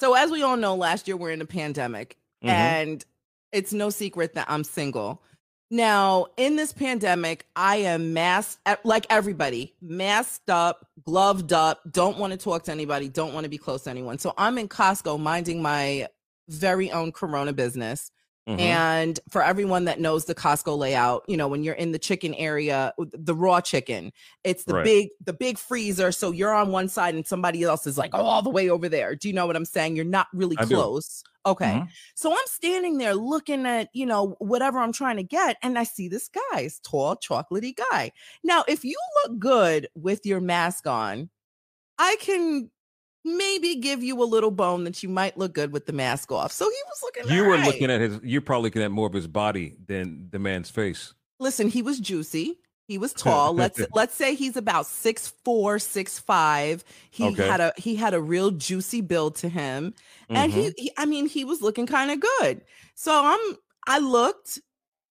So as we all know, last year we're in a pandemic, mm-hmm. and it's no secret that I'm single. Now, in this pandemic, I am masked like everybody, masked up, gloved up, don't want to talk to anybody, don't want to be close to anyone. So I'm in Costco minding my very own corona business. Mm-hmm. And for everyone that knows the Costco layout, you know, when you're in the chicken area, the raw chicken, it's the right. big, the big freezer. So you're on one side and somebody else is like oh, all the way over there. Do you know what I'm saying? You're not really I close. Do. Okay. Mm-hmm. So I'm standing there looking at, you know, whatever I'm trying to get, and I see this guy, this tall, chocolatey guy. Now, if you look good with your mask on, I can maybe give you a little bone that you might look good with the mask off. So he was looking. You were right. looking at his. You're probably looking at more of his body than the man's face. Listen, he was juicy. He was tall. let's let's say he's about six four, six five. He okay. had a he had a real juicy build to him, mm-hmm. and he, he I mean he was looking kind of good. So I'm I looked,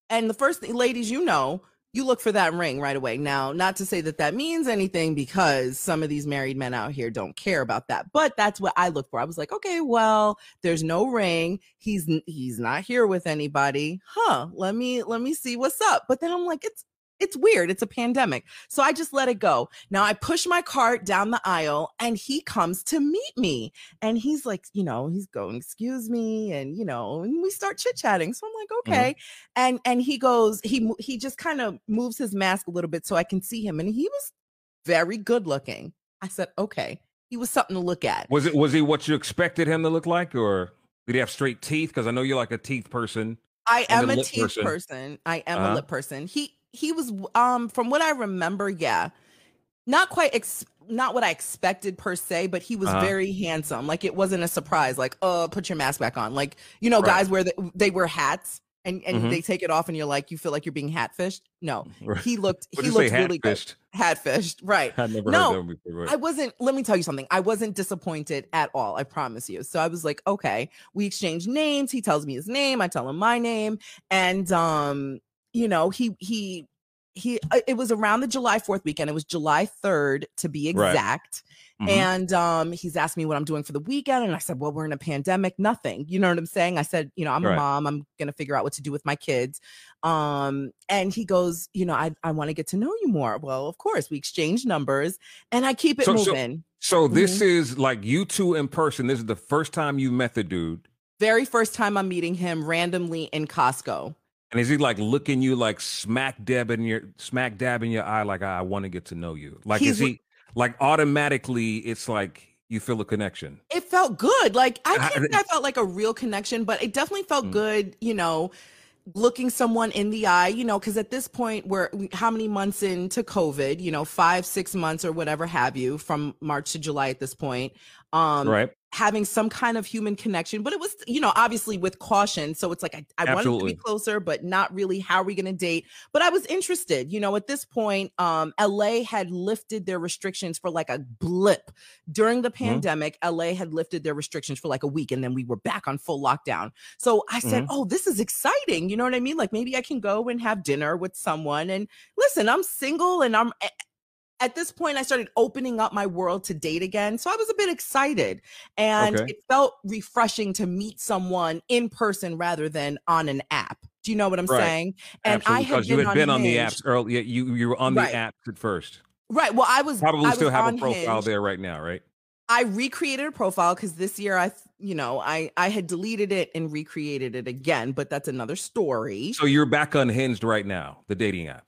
and the first thing, ladies, you know, you look for that ring right away. Now, not to say that that means anything because some of these married men out here don't care about that, but that's what I look for. I was like, okay, well, there's no ring. He's he's not here with anybody. Huh? Let me let me see what's up. But then I'm like, it's it's weird. It's a pandemic. So I just let it go. Now I push my cart down the aisle and he comes to meet me. And he's like, you know, he's going, excuse me. And, you know, and we start chit chatting. So I'm like, mm-hmm. okay. Mm-hmm. And, and he goes, he, he just kind of moves his mask a little bit so I can see him. And he was very good looking. I said, okay. He was something to look at. Was it, was he what you expected him to look like? Or did he have straight teeth? Cause I know you're like a teeth person. I am a teeth person. person. I am uh-huh. a lip person. He he was um from what I remember, yeah. Not quite ex- not what I expected per se, but he was uh-huh. very handsome. Like it wasn't a surprise. Like, oh, put your mask back on. Like you know, right. guys wear the, they wear hats and and mm-hmm. they take it off, and you're like, you feel like you're being hatfished. No, right. he looked he looked really good. Hatfished, right? I never no, heard that before. Right. I wasn't. Let me tell you something. I wasn't disappointed at all. I promise you. So I was like, okay. We exchange names. He tells me his name. I tell him my name, and um, you know, he he he uh, it was around the July 4th weekend. It was July 3rd to be exact. Right. Mm-hmm. And um, he's asked me what I'm doing for the weekend. And I said, Well, we're in a pandemic, nothing. You know what I'm saying? I said, you know, I'm right. a mom. I'm gonna figure out what to do with my kids. Um, and he goes, you know, I, I want to get to know you more. Well, of course, we exchange numbers and I keep it so, moving. So, so mm-hmm. this is like you two in person. This is the first time you met the dude. Very first time I'm meeting him randomly in Costco. And is he like looking you like smack dab in your smack dab in your eye, like I, want to get to know you? Like He's, is he like automatically? It's like you feel a connection. It felt good. Like I can't I, I felt like a real connection, but it definitely felt mm. good. You know, looking someone in the eye, you know, because at this point we're how many months into COVID, you know, five, six months or whatever have you, from March to July at this point. Um, right having some kind of human connection but it was you know obviously with caution so it's like i, I wanted to be closer but not really how are we going to date but i was interested you know at this point um la had lifted their restrictions for like a blip during the mm-hmm. pandemic mm-hmm. la had lifted their restrictions for like a week and then we were back on full lockdown so i said mm-hmm. oh this is exciting you know what i mean like maybe i can go and have dinner with someone and listen i'm single and i'm at this point i started opening up my world to date again so i was a bit excited and okay. it felt refreshing to meet someone in person rather than on an app do you know what i'm right. saying and Absolutely. i had been, you had on, been on the apps earlier you you were on the apps at first right well i was probably I still have a profile Hinge. there right now right I recreated a profile because this year I, you know, I I had deleted it and recreated it again, but that's another story. So you're back unhinged right now, the dating app.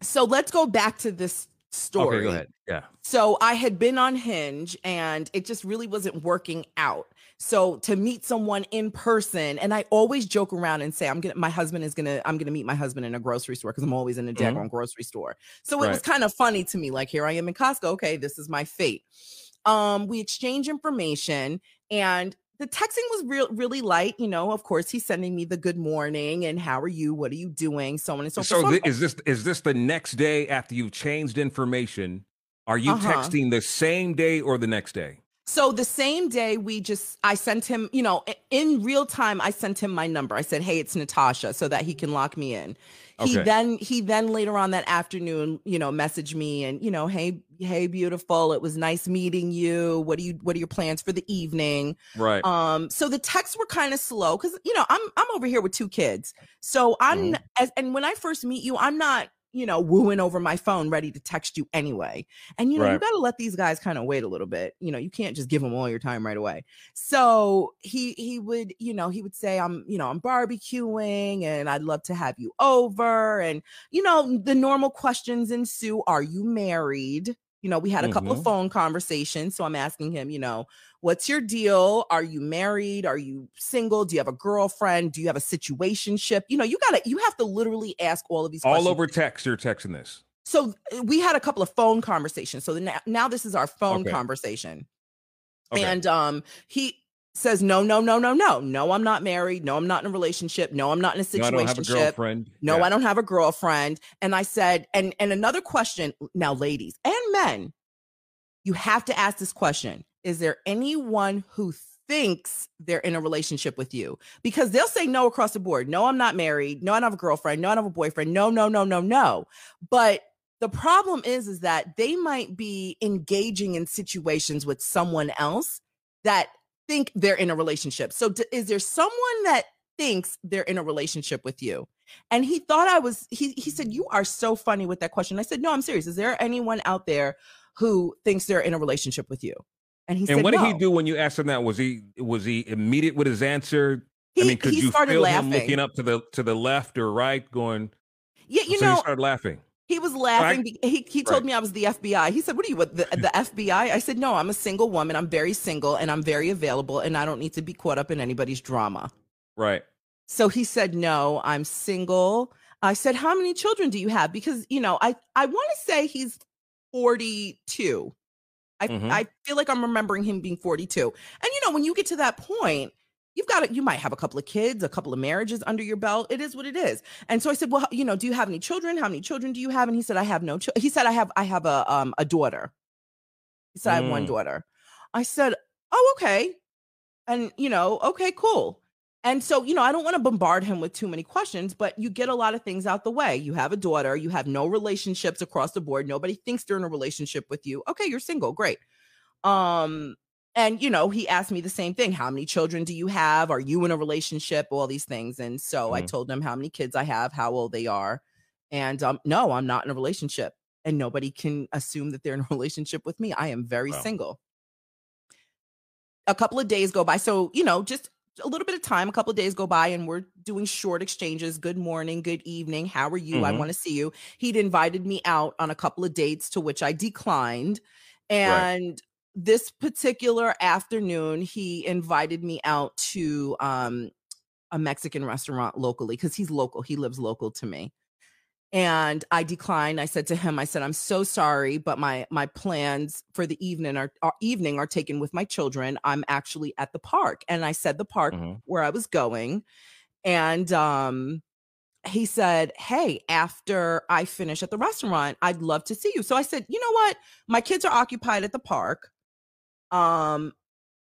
So let's go back to this story. Okay, go ahead. Yeah. So I had been on Hinge and it just really wasn't working out. So to meet someone in person, and I always joke around and say, I'm gonna my husband is gonna, I'm gonna meet my husband in a grocery store because I'm always in a daggone mm-hmm. grocery store. So it right. was kind of funny to me. Like here I am in Costco. Okay, this is my fate. Um, we exchange information and the texting was real really light you know of course he's sending me the good morning and how are you? What are you doing? So on and so forth. So th- is this is this the next day after you've changed information are you uh-huh. texting the same day or the next day So the same day we just I sent him, you know, in real time I sent him my number. I said, "Hey, it's Natasha," so that he can lock me in. Okay. He then he then later on that afternoon, you know, messaged me and, you know, "Hey, hey beautiful, it was nice meeting you. What do you what are your plans for the evening?" Right. Um so the texts were kind of slow cuz you know, I'm I'm over here with two kids. So I'm mm-hmm. as and when I first meet you, I'm not you know, wooing over my phone, ready to text you anyway. And, you know, right. you got to let these guys kind of wait a little bit. You know, you can't just give them all your time right away. So he, he would, you know, he would say, I'm, you know, I'm barbecuing and I'd love to have you over. And, you know, the normal questions ensue Are you married? You know, we had a couple mm-hmm. of phone conversations. So I'm asking him, you know, what's your deal? Are you married? Are you single? Do you have a girlfriend? Do you have a situationship? You know, you gotta you have to literally ask all of these all questions. over text. You're texting this. So uh, we had a couple of phone conversations. So now, now this is our phone okay. conversation. Okay. And um he says no no no no no. No i'm not married. No i'm not in a relationship. No i'm not in a situation no, i don't have a girlfriend. No yeah. i don't have a girlfriend. And i said and and another question now ladies and men you have to ask this question. Is there anyone who thinks they're in a relationship with you? Because they'll say no across the board. No i'm not married. No i don't have a girlfriend. No i don't have a boyfriend. No no no no no. But the problem is is that they might be engaging in situations with someone else that think they're in a relationship. So d- is there someone that thinks they're in a relationship with you? And he thought I was he he said you are so funny with that question. I said, "No, I'm serious. Is there anyone out there who thinks they're in a relationship with you?" And he and said, what did no. he do when you asked him that? Was he was he immediate with his answer? He, I mean, could you feel laughing. him looking up to the to the left or right, going? Yeah, you so know, he started laughing. He was laughing. He, he told right. me I was the FBI. He said, What are you, what, the, the FBI? I said, No, I'm a single woman. I'm very single and I'm very available and I don't need to be caught up in anybody's drama. Right. So he said, No, I'm single. I said, How many children do you have? Because, you know, I, I want to say he's 42. I, mm-hmm. I feel like I'm remembering him being 42. And, you know, when you get to that point, you've got to, you might have a couple of kids, a couple of marriages under your belt. It is what it is. And so I said, well, you know, do you have any children? How many children do you have? And he said, I have no, he said, I have, I have a, um, a daughter. He said, mm. I have one mm. daughter. I said, oh, okay. And, you know, okay, cool. And so, you know, I don't want to bombard him with too many questions, but you get a lot of things out the way. You have a daughter, you have no relationships across the board. Nobody thinks they're in a relationship with you. Okay, you're single. Great. Um, and you know he asked me the same thing how many children do you have? Are you in a relationship? All these things. And so mm-hmm. i told him how many kids i have how old they are. And um no i'm not in a relationship. And nobody can assume that they're in a relationship with me. I am very wow. single. A couple of days go by. So you know just a little bit of time a couple of days go by and we're doing short exchanges. Good morning good evening. How are you? Mm-hmm. i want to see you. He'd invited me out on a couple of dates to which i declined. And right this particular afternoon, he invited me out to um, a Mexican restaurant locally because he's local. He lives local to me. And I declined. I said to him, I said, I'm so sorry, but my my plans for the evening are, are evening are taken with my children. I'm actually at the park. And I said the park mm-hmm. where I was going. And um he said, Hey, after I finish at the restaurant, I'd love to see you. So I said, You know what? My kids are occupied at the park um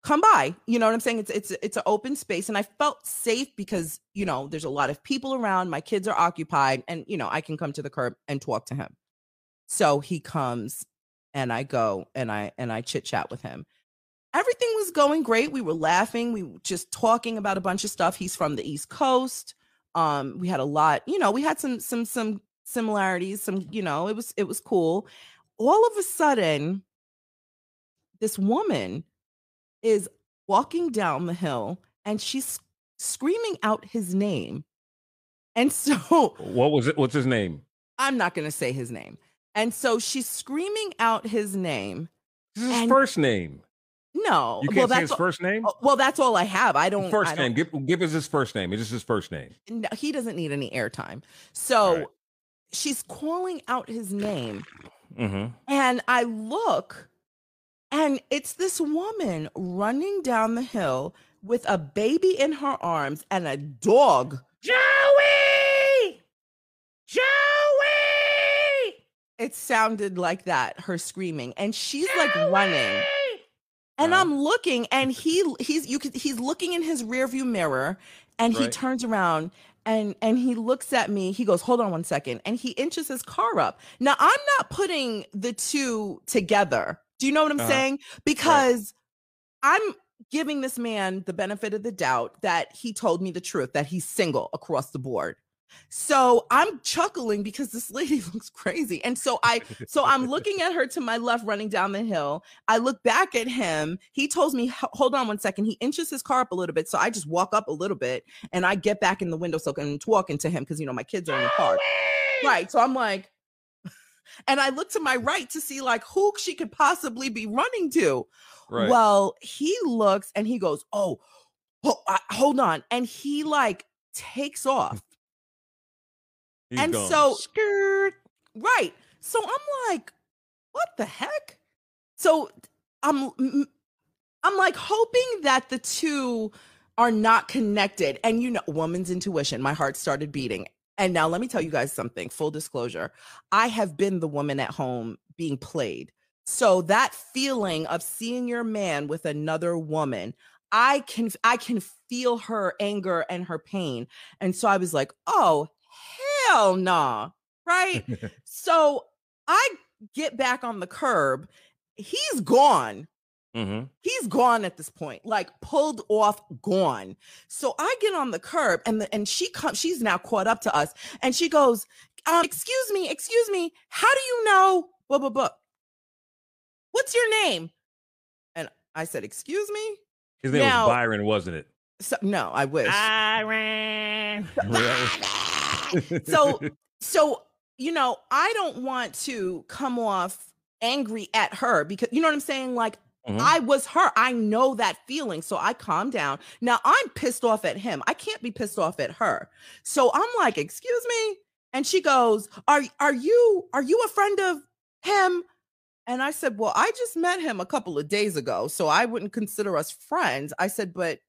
come by you know what i'm saying? It's it's it's an open space and i felt safe because you know there's a lot of people around my kids are occupied and you know i can come to the curb and talk to him. So he comes and i go and i and i chit chat with him. Everything was going great we were laughing we were just talking about a bunch of stuff he's from the east coast um we had a lot you know we had some some some similarities some you know it was it was cool. All of a sudden this woman is walking down the hill and she's screaming out his name. And so what was it? What's his name? I'm not gonna say his name. And so she's screaming out his name. His first name. No, you can't well, say his all, first name. Oh, well, that's all I have. I don't. First I don't, name. Give give us his first name. It's just his first name. No, he doesn't need any airtime. So right. she's calling out his name, mm-hmm. and I look, and it's this woman running down the hill with a baby in her arms and a dog. Joey! Joey! It sounded like that, her screaming. And she's Joey! like running. And uh-huh. I'm looking, and he he's you could he's looking in his rearview mirror, and right. he turns around and and he looks at me. He goes, "Hold on one second. and he inches his car up. Now I'm not putting the two together. Do you know what I'm uh-huh. saying? Because right. I'm giving this man the benefit of the doubt that he told me the truth that he's single across the board. So I'm chuckling because this lady looks crazy. And so I so I'm looking at her to my left running down the hill. I look back at him. He tells me hold on one second. He inches his car up a little bit. So I just walk up a little bit and I get back in the window so I can talk into him because you know my kids are in the car. Right. So I'm like and I look to my mm-hmm. right to see like who she could possibly be running to. Right. Well, he looks and he goes, "Oh, hold on." And he like takes off He's and gone. so skirt right. So I'm like, what the heck? So I'm I'm like hoping that the two are not connected. And you know, woman's intuition, my heart started beating. And now let me tell you guys something, full disclosure. I have been the woman at home being played. So that feeling of seeing your man with another woman, I can I can feel her anger and her pain. And so I was like, "Oh, hell nah. Right. so I get back on the curb. He's gone. Mm-hmm. He's gone at this point, like pulled off, gone. So I get on the curb, and the, and she comes. She's now caught up to us, and she goes, um, "Excuse me, excuse me. How do you know?" Blah blah blah. What's your name? And I said, "Excuse me." His name now, was Byron, wasn't it? So, no, I wish. Byron. so so you know i don't want to come off angry at her because you know what i'm saying like mm-hmm. i was her i know that feeling so i calm down now i'm pissed off at him i can't be pissed off at her so i'm like excuse me and she goes are are you are you a friend of him and i said well i just met him a couple of days ago so i wouldn't consider us friends i said but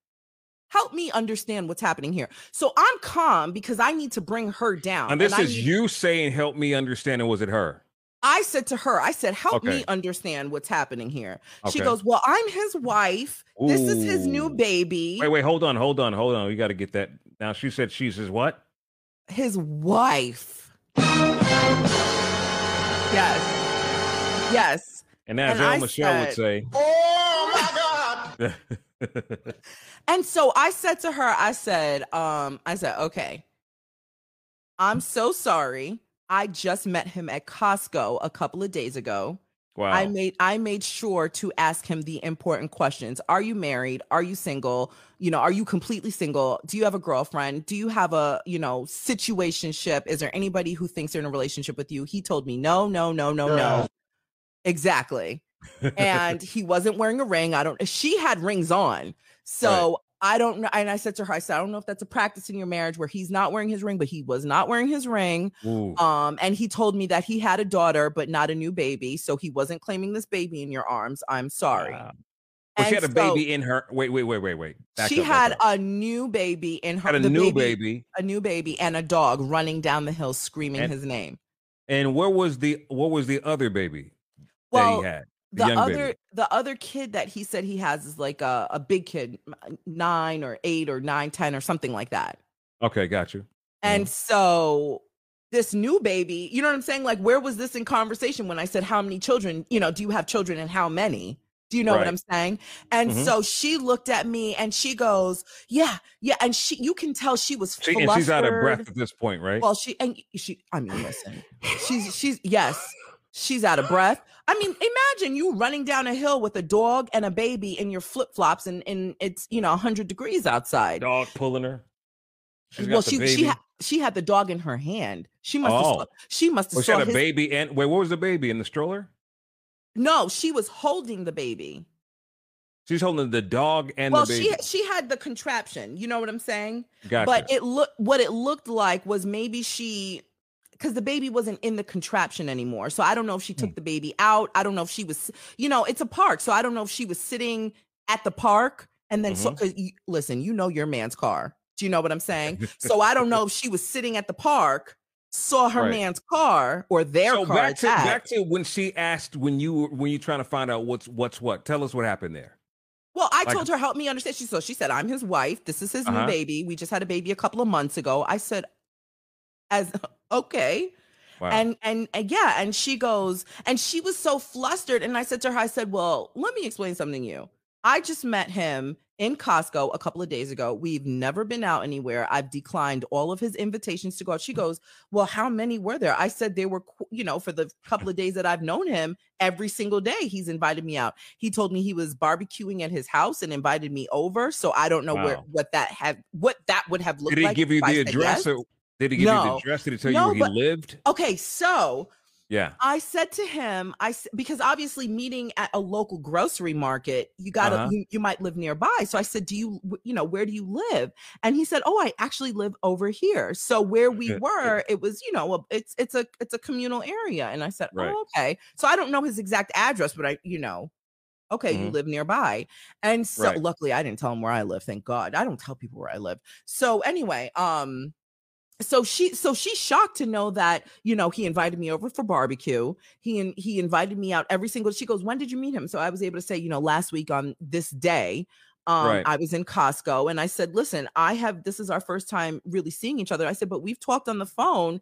help me understand what's happening here. So I'm calm because I need to bring her down. And this and is need- you saying, help me understand. And was it her? I said to her, I said, help okay. me understand what's happening here. Okay. She goes, Well, I'm his wife. Ooh. This is his new baby. Wait, wait, hold on, hold on, hold on. We got to get that. Now she said she's his what? His wife. yes. Yes. And as El Michelle said, would say, Oh my God. and so I said to her, I said, um, I said, okay, I'm so sorry. I just met him at Costco a couple of days ago. Wow. I made I made sure to ask him the important questions. Are you married? Are you single? You know, are you completely single? Do you have a girlfriend? Do you have a, you know, situationship? Is there anybody who thinks they're in a relationship with you? He told me no, no, no, no, no. Exactly and he wasn't wearing a ring. I don't, she had rings on. So. I don't know. And I said to her, I said, I don't know if that's a practice in your marriage where he's not wearing his ring, but he was not wearing his ring. Ooh. Um, and he told me that he had a daughter, but not a new baby. So he wasn't claiming this baby in your arms. I'm sorry. Wow. Well, she had a so, baby in her. Wait, wait, wait, wait, wait. Back she up, had a new baby in her. Had a new baby, baby, a new baby, and a dog running down the hill screaming and, his name. And where was the what was the other baby well, that he had? The, the other baby. the other kid that he said he has is like a, a big kid nine or eight or nine ten or something like that. Okay got you. And mm-hmm. so this new baby you know what i'm saying? Like where was this in conversation when i said how many children? You know do you have children and how many? Do you know right. what i'm saying? And mm-hmm. so she looked at me and she goes yeah yeah and she you can tell she was she, and she's out of breath at this point right? Well she and she i mean listen she's she's yes she's out of breath I mean, imagine you running down a hill with a dog and a baby in your flip flops, and, and it's you know 100 degrees outside. Dog pulling her. She's well, she she had she had the dog in her hand. She must oh. have she must have. Well, she had a his... baby and wait, what was the baby in the stroller? No, she was holding the baby. She's holding the dog and well, the baby. she she had the contraption. You know what I'm saying? Gotcha. But it looked what it looked like was maybe she because the baby wasn't in the contraption anymore. So I don't know if she took hmm. the baby out. I don't know if she was, you know, it's a park. So I don't know if she was sitting at the park and then, mm-hmm. so, you, listen, you know your man's car. Do you know what I'm saying? so I don't know if she was sitting at the park, saw her right. man's car or their so car. Back to, back to when she asked when you were when you trying to find out what's what's what. Tell us what happened there. Well, I like, told her, help me understand. She so she said, I'm his wife. This is his uh-huh. new baby. We just had a baby a couple of months ago. I said, as okay. Wow. And, and and yeah, and she goes, and she was so flustered. And I said to her, I said, Well, let me explain something to you. I just met him in Costco a couple of days ago. We've never been out anywhere. I've declined all of his invitations to go out. She mm. goes, Well, how many were there? I said there were, you know, for the couple of days that I've known him, every single day he's invited me out. He told me he was barbecuing at his house and invited me over. So I don't know wow. where what that had what that would have looked like. Did he like give you the address yes. or did he give no. you the address? Did he tell no, you where he lived? Okay, so yeah. I said to him, I because obviously meeting at a local grocery market, you got to uh-huh. you, you, might live nearby. So I said, "Do you you know, where do you live?" And he said, "Oh, I actually live over here." So where we were, it was, you know, it's it's a it's a communal area. And I said, right. "Oh, okay." So I don't know his exact address, but I, you know, okay, mm-hmm. you live nearby. And so right. luckily I didn't tell him where I live, thank God. I don't tell people where I live. So anyway, um so she so she's shocked to know that you know he invited me over for barbecue. He and he invited me out every single she goes when did you meet him? So i was able to say you know last week on this day um right. i was in costco and i said listen i have this is our first time really seeing each other. I said but we've talked on the phone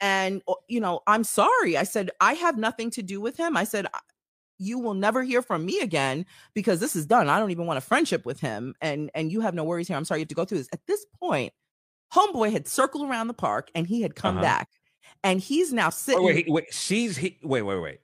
and you know i'm sorry. I said i have nothing to do with him. I said you will never hear from me again because this is done. I don't even want a friendship with him and and you have no worries here. I'm sorry you have to go through this. At this point homeboy had circled around the park and he had come uh-huh. back and he's now sitting. Wait, wait, wait. She's he, wait, wait, wait.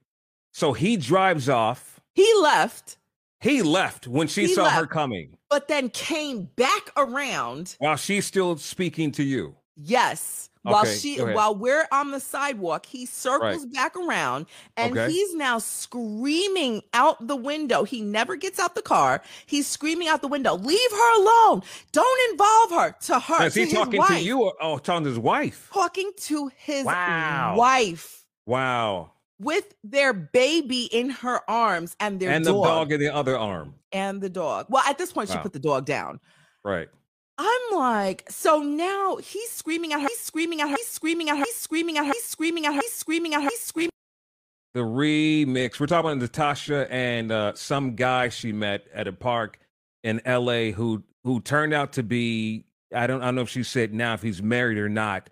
So he drives off. He left. He left when she he saw left, her coming, but then came back around while she's still speaking to you. Yes. While okay, she while we're on the sidewalk, he circles right. back around and okay. he's now screaming out the window. He never gets out the car. He's screaming out the window, "Leave her alone. Don't involve her." To her. Now, is he talking to you or oh, talking to his wife? Talking to his wow. wife. Wow. With their baby in her arms and their and dog. the dog in the other arm. And the dog. Well, at this point, wow. she put the dog down. Right. I'm like, so now he's screaming at her. He's screaming at her. He's screaming at her. He's screaming at her. He's screaming at her. He's screaming at her. He's screaming. The remix. We're talking about Natasha and uh, some guy she met at a park in L.A. who who turned out to be. I don't. I don't know if she said now if he's married or not,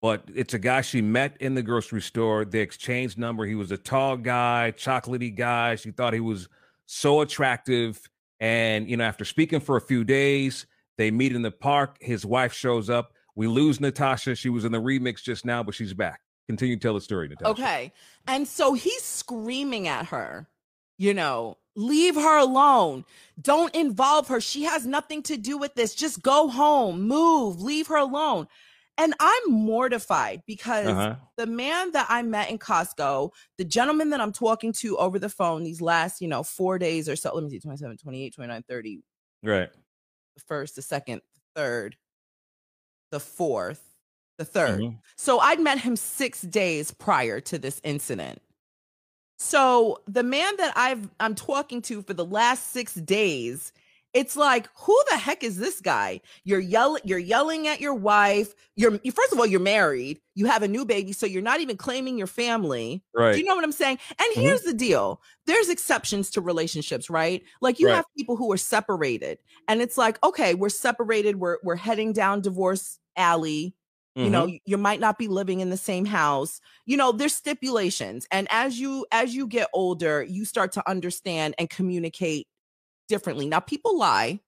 but it's a guy she met in the grocery store. They exchanged number. He was a tall guy, chocolatey guy. She thought he was so attractive, and you know, after speaking for a few days they meet in the park. His wife shows up. We lose Natasha. She was in the remix just now, but she's back. Continue to tell the story, Natasha. Okay. And so he's screaming at her, you know, leave her alone. Don't involve her. She has nothing to do with this. Just go home, move, leave her alone. And I'm mortified because uh-huh. the man that I met in Costco, the gentleman that I'm talking to over the phone these last, you know, four days or so, let me see, 27, 28, 29, 30. Right first, the second, the third, the fourth, the 3rd mm-hmm. So I'd met him six days prior to this incident. So the man that I've I'm talking to for the last six days it's like who the heck is this guy you're yelling you're yelling at your wife you're first of all you're married you have a new baby so you're not even claiming your family right do you know what i'm saying and mm-hmm. here's the deal there's exceptions to relationships right like you right. have people who are separated and it's like okay we're separated we're we're heading down divorce alley you mm-hmm. know you might not be living in the same house you know there's stipulations and as you as you get older you start to understand and communicate differently. Now people lie,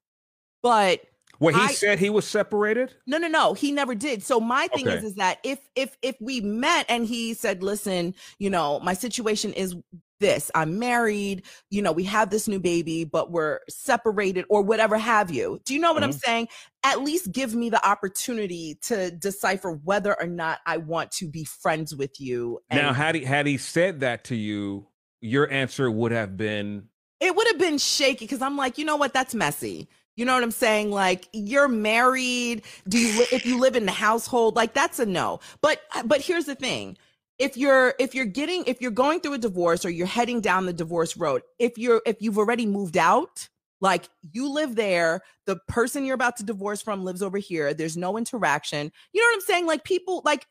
but well, he I, said he was separated. No, no, no. He never did. So my thing okay. is, is that if if if we met and he said, "Listen, you know, my situation is this. I'm married. You know, we have this new baby, but we're separated, or whatever have you." Do you know what mm-hmm. I'm saying? At least give me the opportunity to decipher whether or not I want to be friends with you. And- now, had he had he said that to you, your answer would have been it would have been shaky because I'm like, you know what? That's messy. You know what I'm saying? Like you're married. Do you li- if you live in the household? Like that's a no. But uh, but here's the thing. If you're if you're getting if you're going through a divorce or you're heading down the divorce road, if you're if you've already moved out, like you live there, the person you're about to divorce from lives over here. There's no interaction. You know what I'm saying? Like people like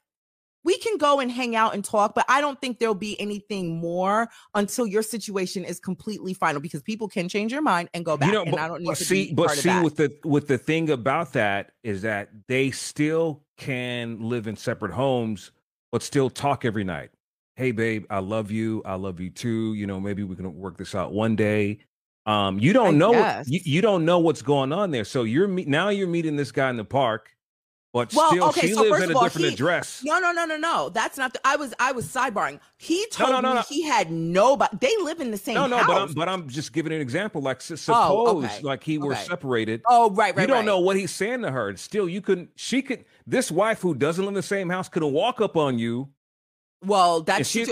we can go and hang out and talk, but I don't think there'll be anything more until your situation is completely final because people can change your mind and go back. You know, and but, I don't need to see, but see, with the with the thing about that is that they still can live in separate homes, but still talk every night. Hey, babe, I love you. I love you too. You know, maybe we can work this out one day. Um, you don't I know you, you don't know what's going on there. So you're now you're meeting this guy in the park but well, still, okay, she so lives in a all, different he, address. No, no, no, no, no. That's not. The, I was, I was sidebarring. He told no, no, no, me he had nobody. They live in the same. House. No, no, house. but I'm, but I'm just giving an example. Like, oh, suppose, oh, okay. like he were okay. separated. Oh, right, right. You don't right. know what he's saying to her. Still, you couldn't. She could. This wife who doesn't live in the same house could walk up on you. Well, that's she,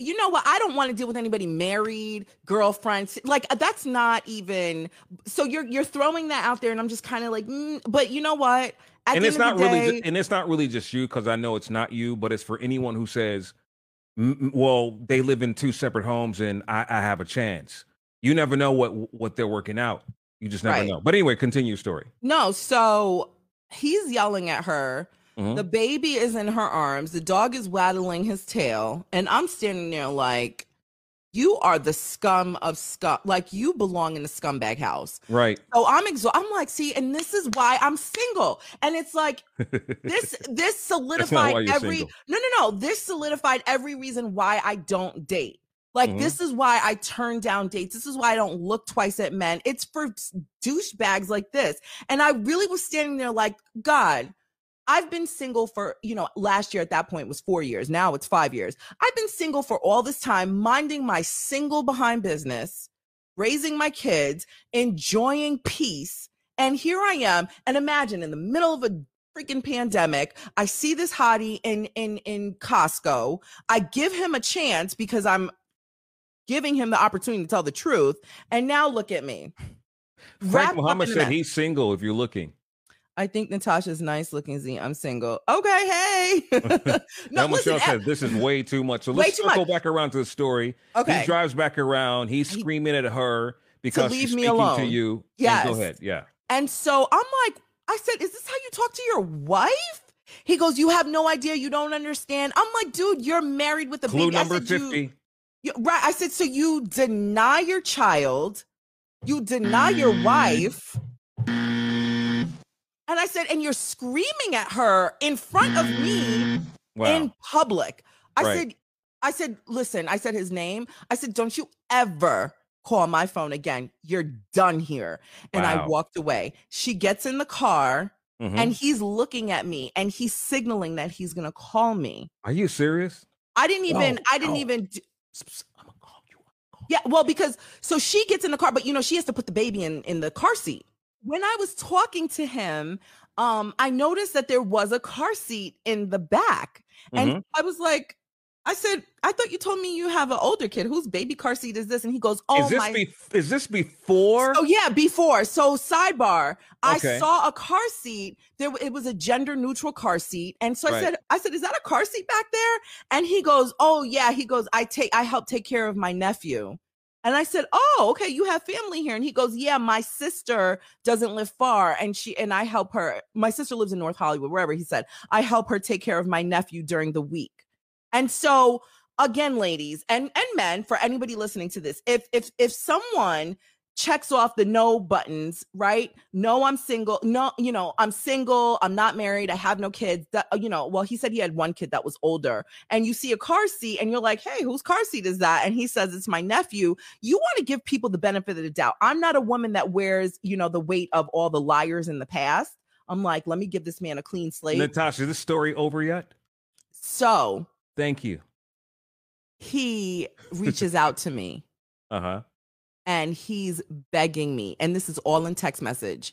you know what? I don't want to deal with anybody married, girlfriends. Like that's not even. So you're you're throwing that out there, and I'm just kind of like, mm, but you know what? At and it's not really, and it's not really just you because I know it's not you, but it's for anyone who says, "Well, they live in two separate homes, and I, I have a chance." You never know what what they're working out. You just never right. know. But anyway, continue story. No, so he's yelling at her Mm-hmm. The baby is in her arms. The dog is waddling his tail. And I'm standing there like, you are the scum of scum. Like you belong in the scumbag house. Right. So I'm exhausted. I'm like, see, and this is why I'm single. And it's like this, this solidified every single. no, no, no. This solidified every reason why I don't date. Like, mm-hmm. this is why I turn down dates. This is why I don't look twice at men. It's for douchebags like this. And I really was standing there like, God, I've been single for, you know, last year at that point was four years. Now it's five years. I've been single for all this time, minding my single behind business, raising my kids, enjoying peace. And here I am. And imagine in the middle of a freaking pandemic, I see this hottie in in in Costco. I give him a chance because I'm giving him the opportunity to tell the truth. And now look at me. Frank Muhammad said he's single if you're looking. I think Natasha's nice looking Z. I'm single. Okay, hey. no, Michelle says this is way too much. So let's go back around to the story. Okay. He drives back around. He's screaming at her because she's speaking alone. to you. Yeah. Go ahead. Yeah. And so I'm like, I said, is this how you talk to your wife? He goes, you have no idea. You don't understand. I'm like, dude, you're married with a Clue baby. number said, 50. You, you, right. I said, so you deny your child. You deny your mm-hmm. wife and I said, and you're screaming at her in front of me wow. in public. I right. said, I said, listen, I said his name. I said, don't you ever call my phone again. You're done here. And wow. I walked away. She gets in the car mm-hmm. and he's looking at me and he's signaling that he's going to call me. Are you serious? I didn't even, no, I didn't even. Do, I'm gonna call you. Yeah, well, because so she gets in the car, but you know, she has to put the baby in in the car seat when I was talking to him, um, I noticed that there was a car seat in the back. And mm-hmm. I was like, I said, I thought you told me you have an older kid. Whose baby car seat is this? And he goes, Oh, is this, my... be- is this before? Oh, yeah, before. So, sidebar, okay. I saw a car seat. There, it was a gender neutral car seat. And so I said, I said, Is that a car seat back there? And he goes, Oh, yeah. He goes, I take, I help take care of my nephew. And I said, "Oh, okay, you have family here." And he goes, "Yeah, my sister doesn't live far and she and I help her. My sister lives in North Hollywood, wherever." He said, "I help her take care of my nephew during the week." And so, again, ladies and and men, for anybody listening to this, if if if someone checks off the no buttons, right? No, I'm single. No, you know, I'm single. I'm not married. I have no kids. That, uh, you know, well, he said he had one kid that was older. And you see a car seat and you're like, hey, whose car seat is that? And he says, it's my nephew. You want to give people the benefit of the doubt. I'm not a woman that wears, you know, the weight of all the liars in the past. I'm like, let me give this man a clean slate. Natasha, is this story over yet? So, thank you. He reaches out to me. Uh huh and he's begging me, and this is all in text message.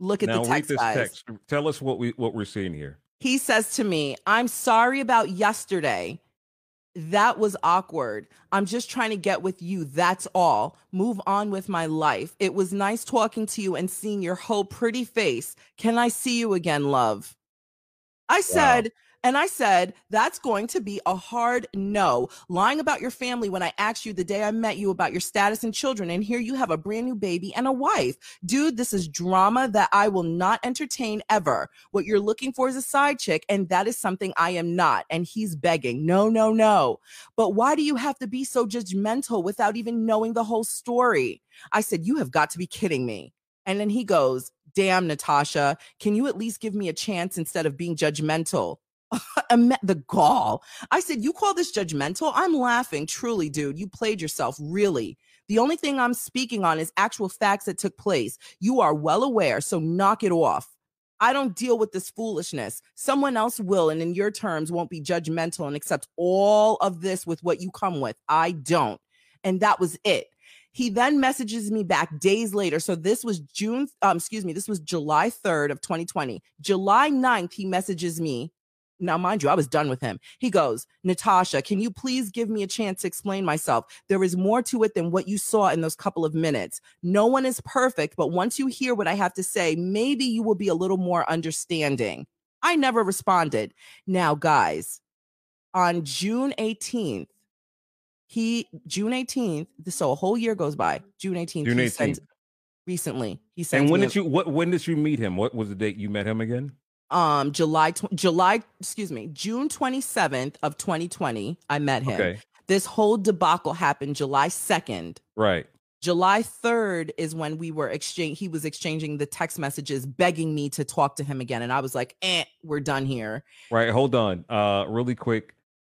Look at now, the text, guys. Text. Tell us what we what we're seeing here. He says to me, "I'm sorry about yesterday. That was awkward. I'm just trying to get with you. That's all. Move on with my life. It was nice talking to you and seeing your whole pretty face. Can I see you again, love?" I said, And I said, that's going to be a hard no. Lying about your family when I asked you the day I met you about your status and children, and here you have a brand new baby and a wife. Dude, this is drama that I will not entertain ever. What you're looking for is a side chick, and that is something I am not. And he's begging, no, no, no. But why do you have to be so judgmental without even knowing the whole story? I said, You have got to be kidding me. And then he goes, Damn, Natasha, can you at least give me a chance instead of being judgmental? the gall. I said, You call this judgmental? I'm laughing. Truly, dude, you played yourself. Really. The only thing I'm speaking on is actual facts that took place. You are well aware, so knock it off. I don't deal with this foolishness. Someone else will, and in your terms, won't be judgmental and accept all of this with what you come with. I don't. And that was it. He then messages me back days later. So this was June, um, excuse me, this was July 3rd of 2020. July 9th, he messages me now, mind you, I was done with him. He goes, Natasha, can you please give me a chance to explain myself? There is more to it than what you saw in those couple of minutes. No one is perfect, but once you hear what I have to say, maybe you will be a little more understanding. I never responded. Now, guys, on June 18th, he, June 18th, so a whole year goes by. June 18th, June 18th. Sends, recently, he said. And when did a, you, what, when did you meet him? What was the date you met him again? Um July tw- July excuse me June 27th of 2020 I met him. Okay. This whole debacle happened July 2nd. Right. July 3rd is when we were exchange he was exchanging the text messages begging me to talk to him again and I was like, "Eh, we're done here." Right, hold on. Uh really quick.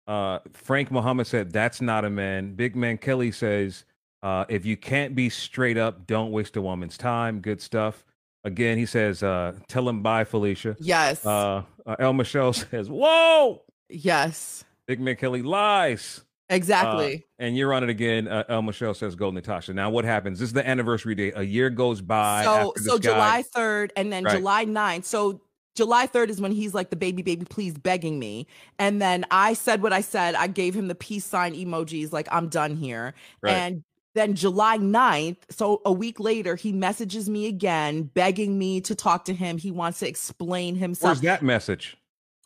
Uh Frank Muhammad said that's not a man. Big Man Kelly says uh if you can't be straight up, don't waste a woman's time. Good stuff. Again, he says, uh, tell him bye, Felicia. Yes. Uh, uh, El Michelle says, whoa. Yes. Big Man Kelly lies. Exactly. Uh, and you're on it again. Uh, El Michelle says, "Go, Natasha." Now, what happens? This is the anniversary date. A year goes by. So, so July third, and then right. July 9th. So July 3rd is when he's like the baby, baby, please begging me. And then I said what I said. I gave him the peace sign emojis, like I'm done here. Right. And then July 9th, so a week later, he messages me again, begging me to talk to him. He wants to explain himself. Where's that message?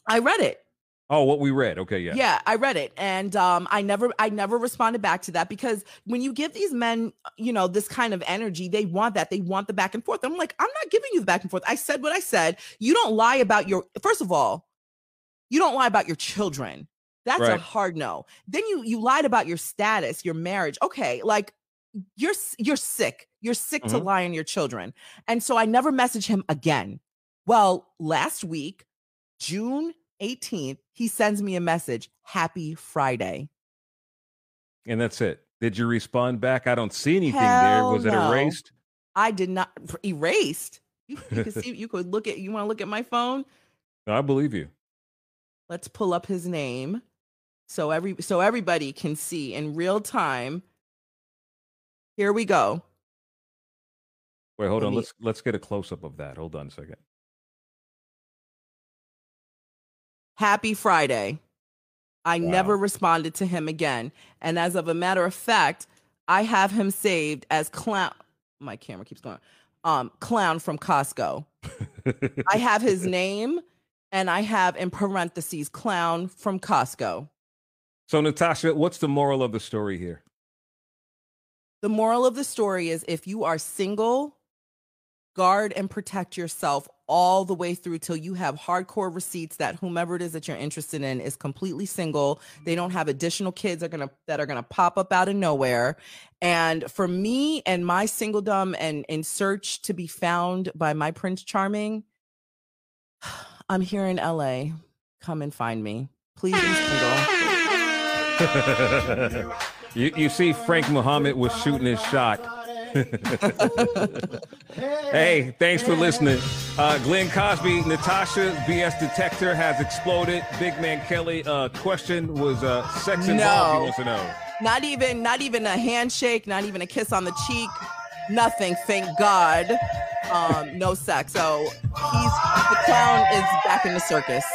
I read it. Oh, what we read. Okay, yeah. Yeah, I read it. And um I never I never responded back to that because when you give these men, you know, this kind of energy, they want that. They want the back and forth. I'm like, I'm not giving you the back and forth. I said what I said. You don't lie about your First of all, you don't lie about your children. That's right. a hard no. Then you you lied about your status, your marriage. Okay, like you're you're sick. You're sick mm-hmm. to lie on your children. And so I never message him again. Well, last week, June 18th, he sends me a message, "Happy Friday." And that's it. Did you respond back? I don't see anything Hell there. Was no. it erased? I did not erased. You, you could see you could look at you want to look at my phone? I believe you. Let's pull up his name so every so everybody can see in real time here we go. Wait, hold Let on. Me... Let's let's get a close up of that. Hold on a second. Happy Friday. I wow. never responded to him again. And as of a matter of fact, I have him saved as clown. My camera keeps going. Um, clown from Costco. I have his name and I have in parentheses clown from Costco. So Natasha, what's the moral of the story here? The moral of the story is if you are single, guard and protect yourself all the way through till you have hardcore receipts that whomever it is that you're interested in is completely single. They don't have additional kids are gonna that are gonna pop up out of nowhere. And for me and my singledom and in search to be found by my prince charming i'm here in la come and find me. Please be single You, you see, Frank Muhammad was shooting his shot. hey, thanks for listening. Uh, Glenn Cosby, Natasha, BS detector has exploded. Big Man Kelly, uh, question was uh, sex involved? No. He wants to know. Not even, not even a handshake, not even a kiss on the cheek. Nothing, thank God. Um, no sex. So he's the clown is back in the circus.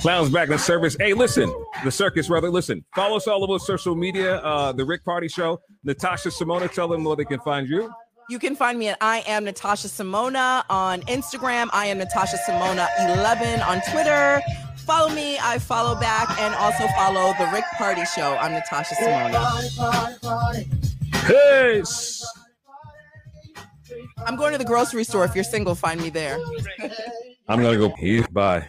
Clowns back in service. Hey, listen, the circus, rather. Listen, follow us all over social media. Uh, the Rick Party Show. Natasha Simona, tell them where they can find you. You can find me at I am Natasha Simona on Instagram. I am Natasha Simona 11 on Twitter. Follow me, I follow back, and also follow the Rick Party Show. I'm Natasha Simona. Peace. I'm going to the grocery store. If you're single, find me there. I'm gonna go pee. Bye.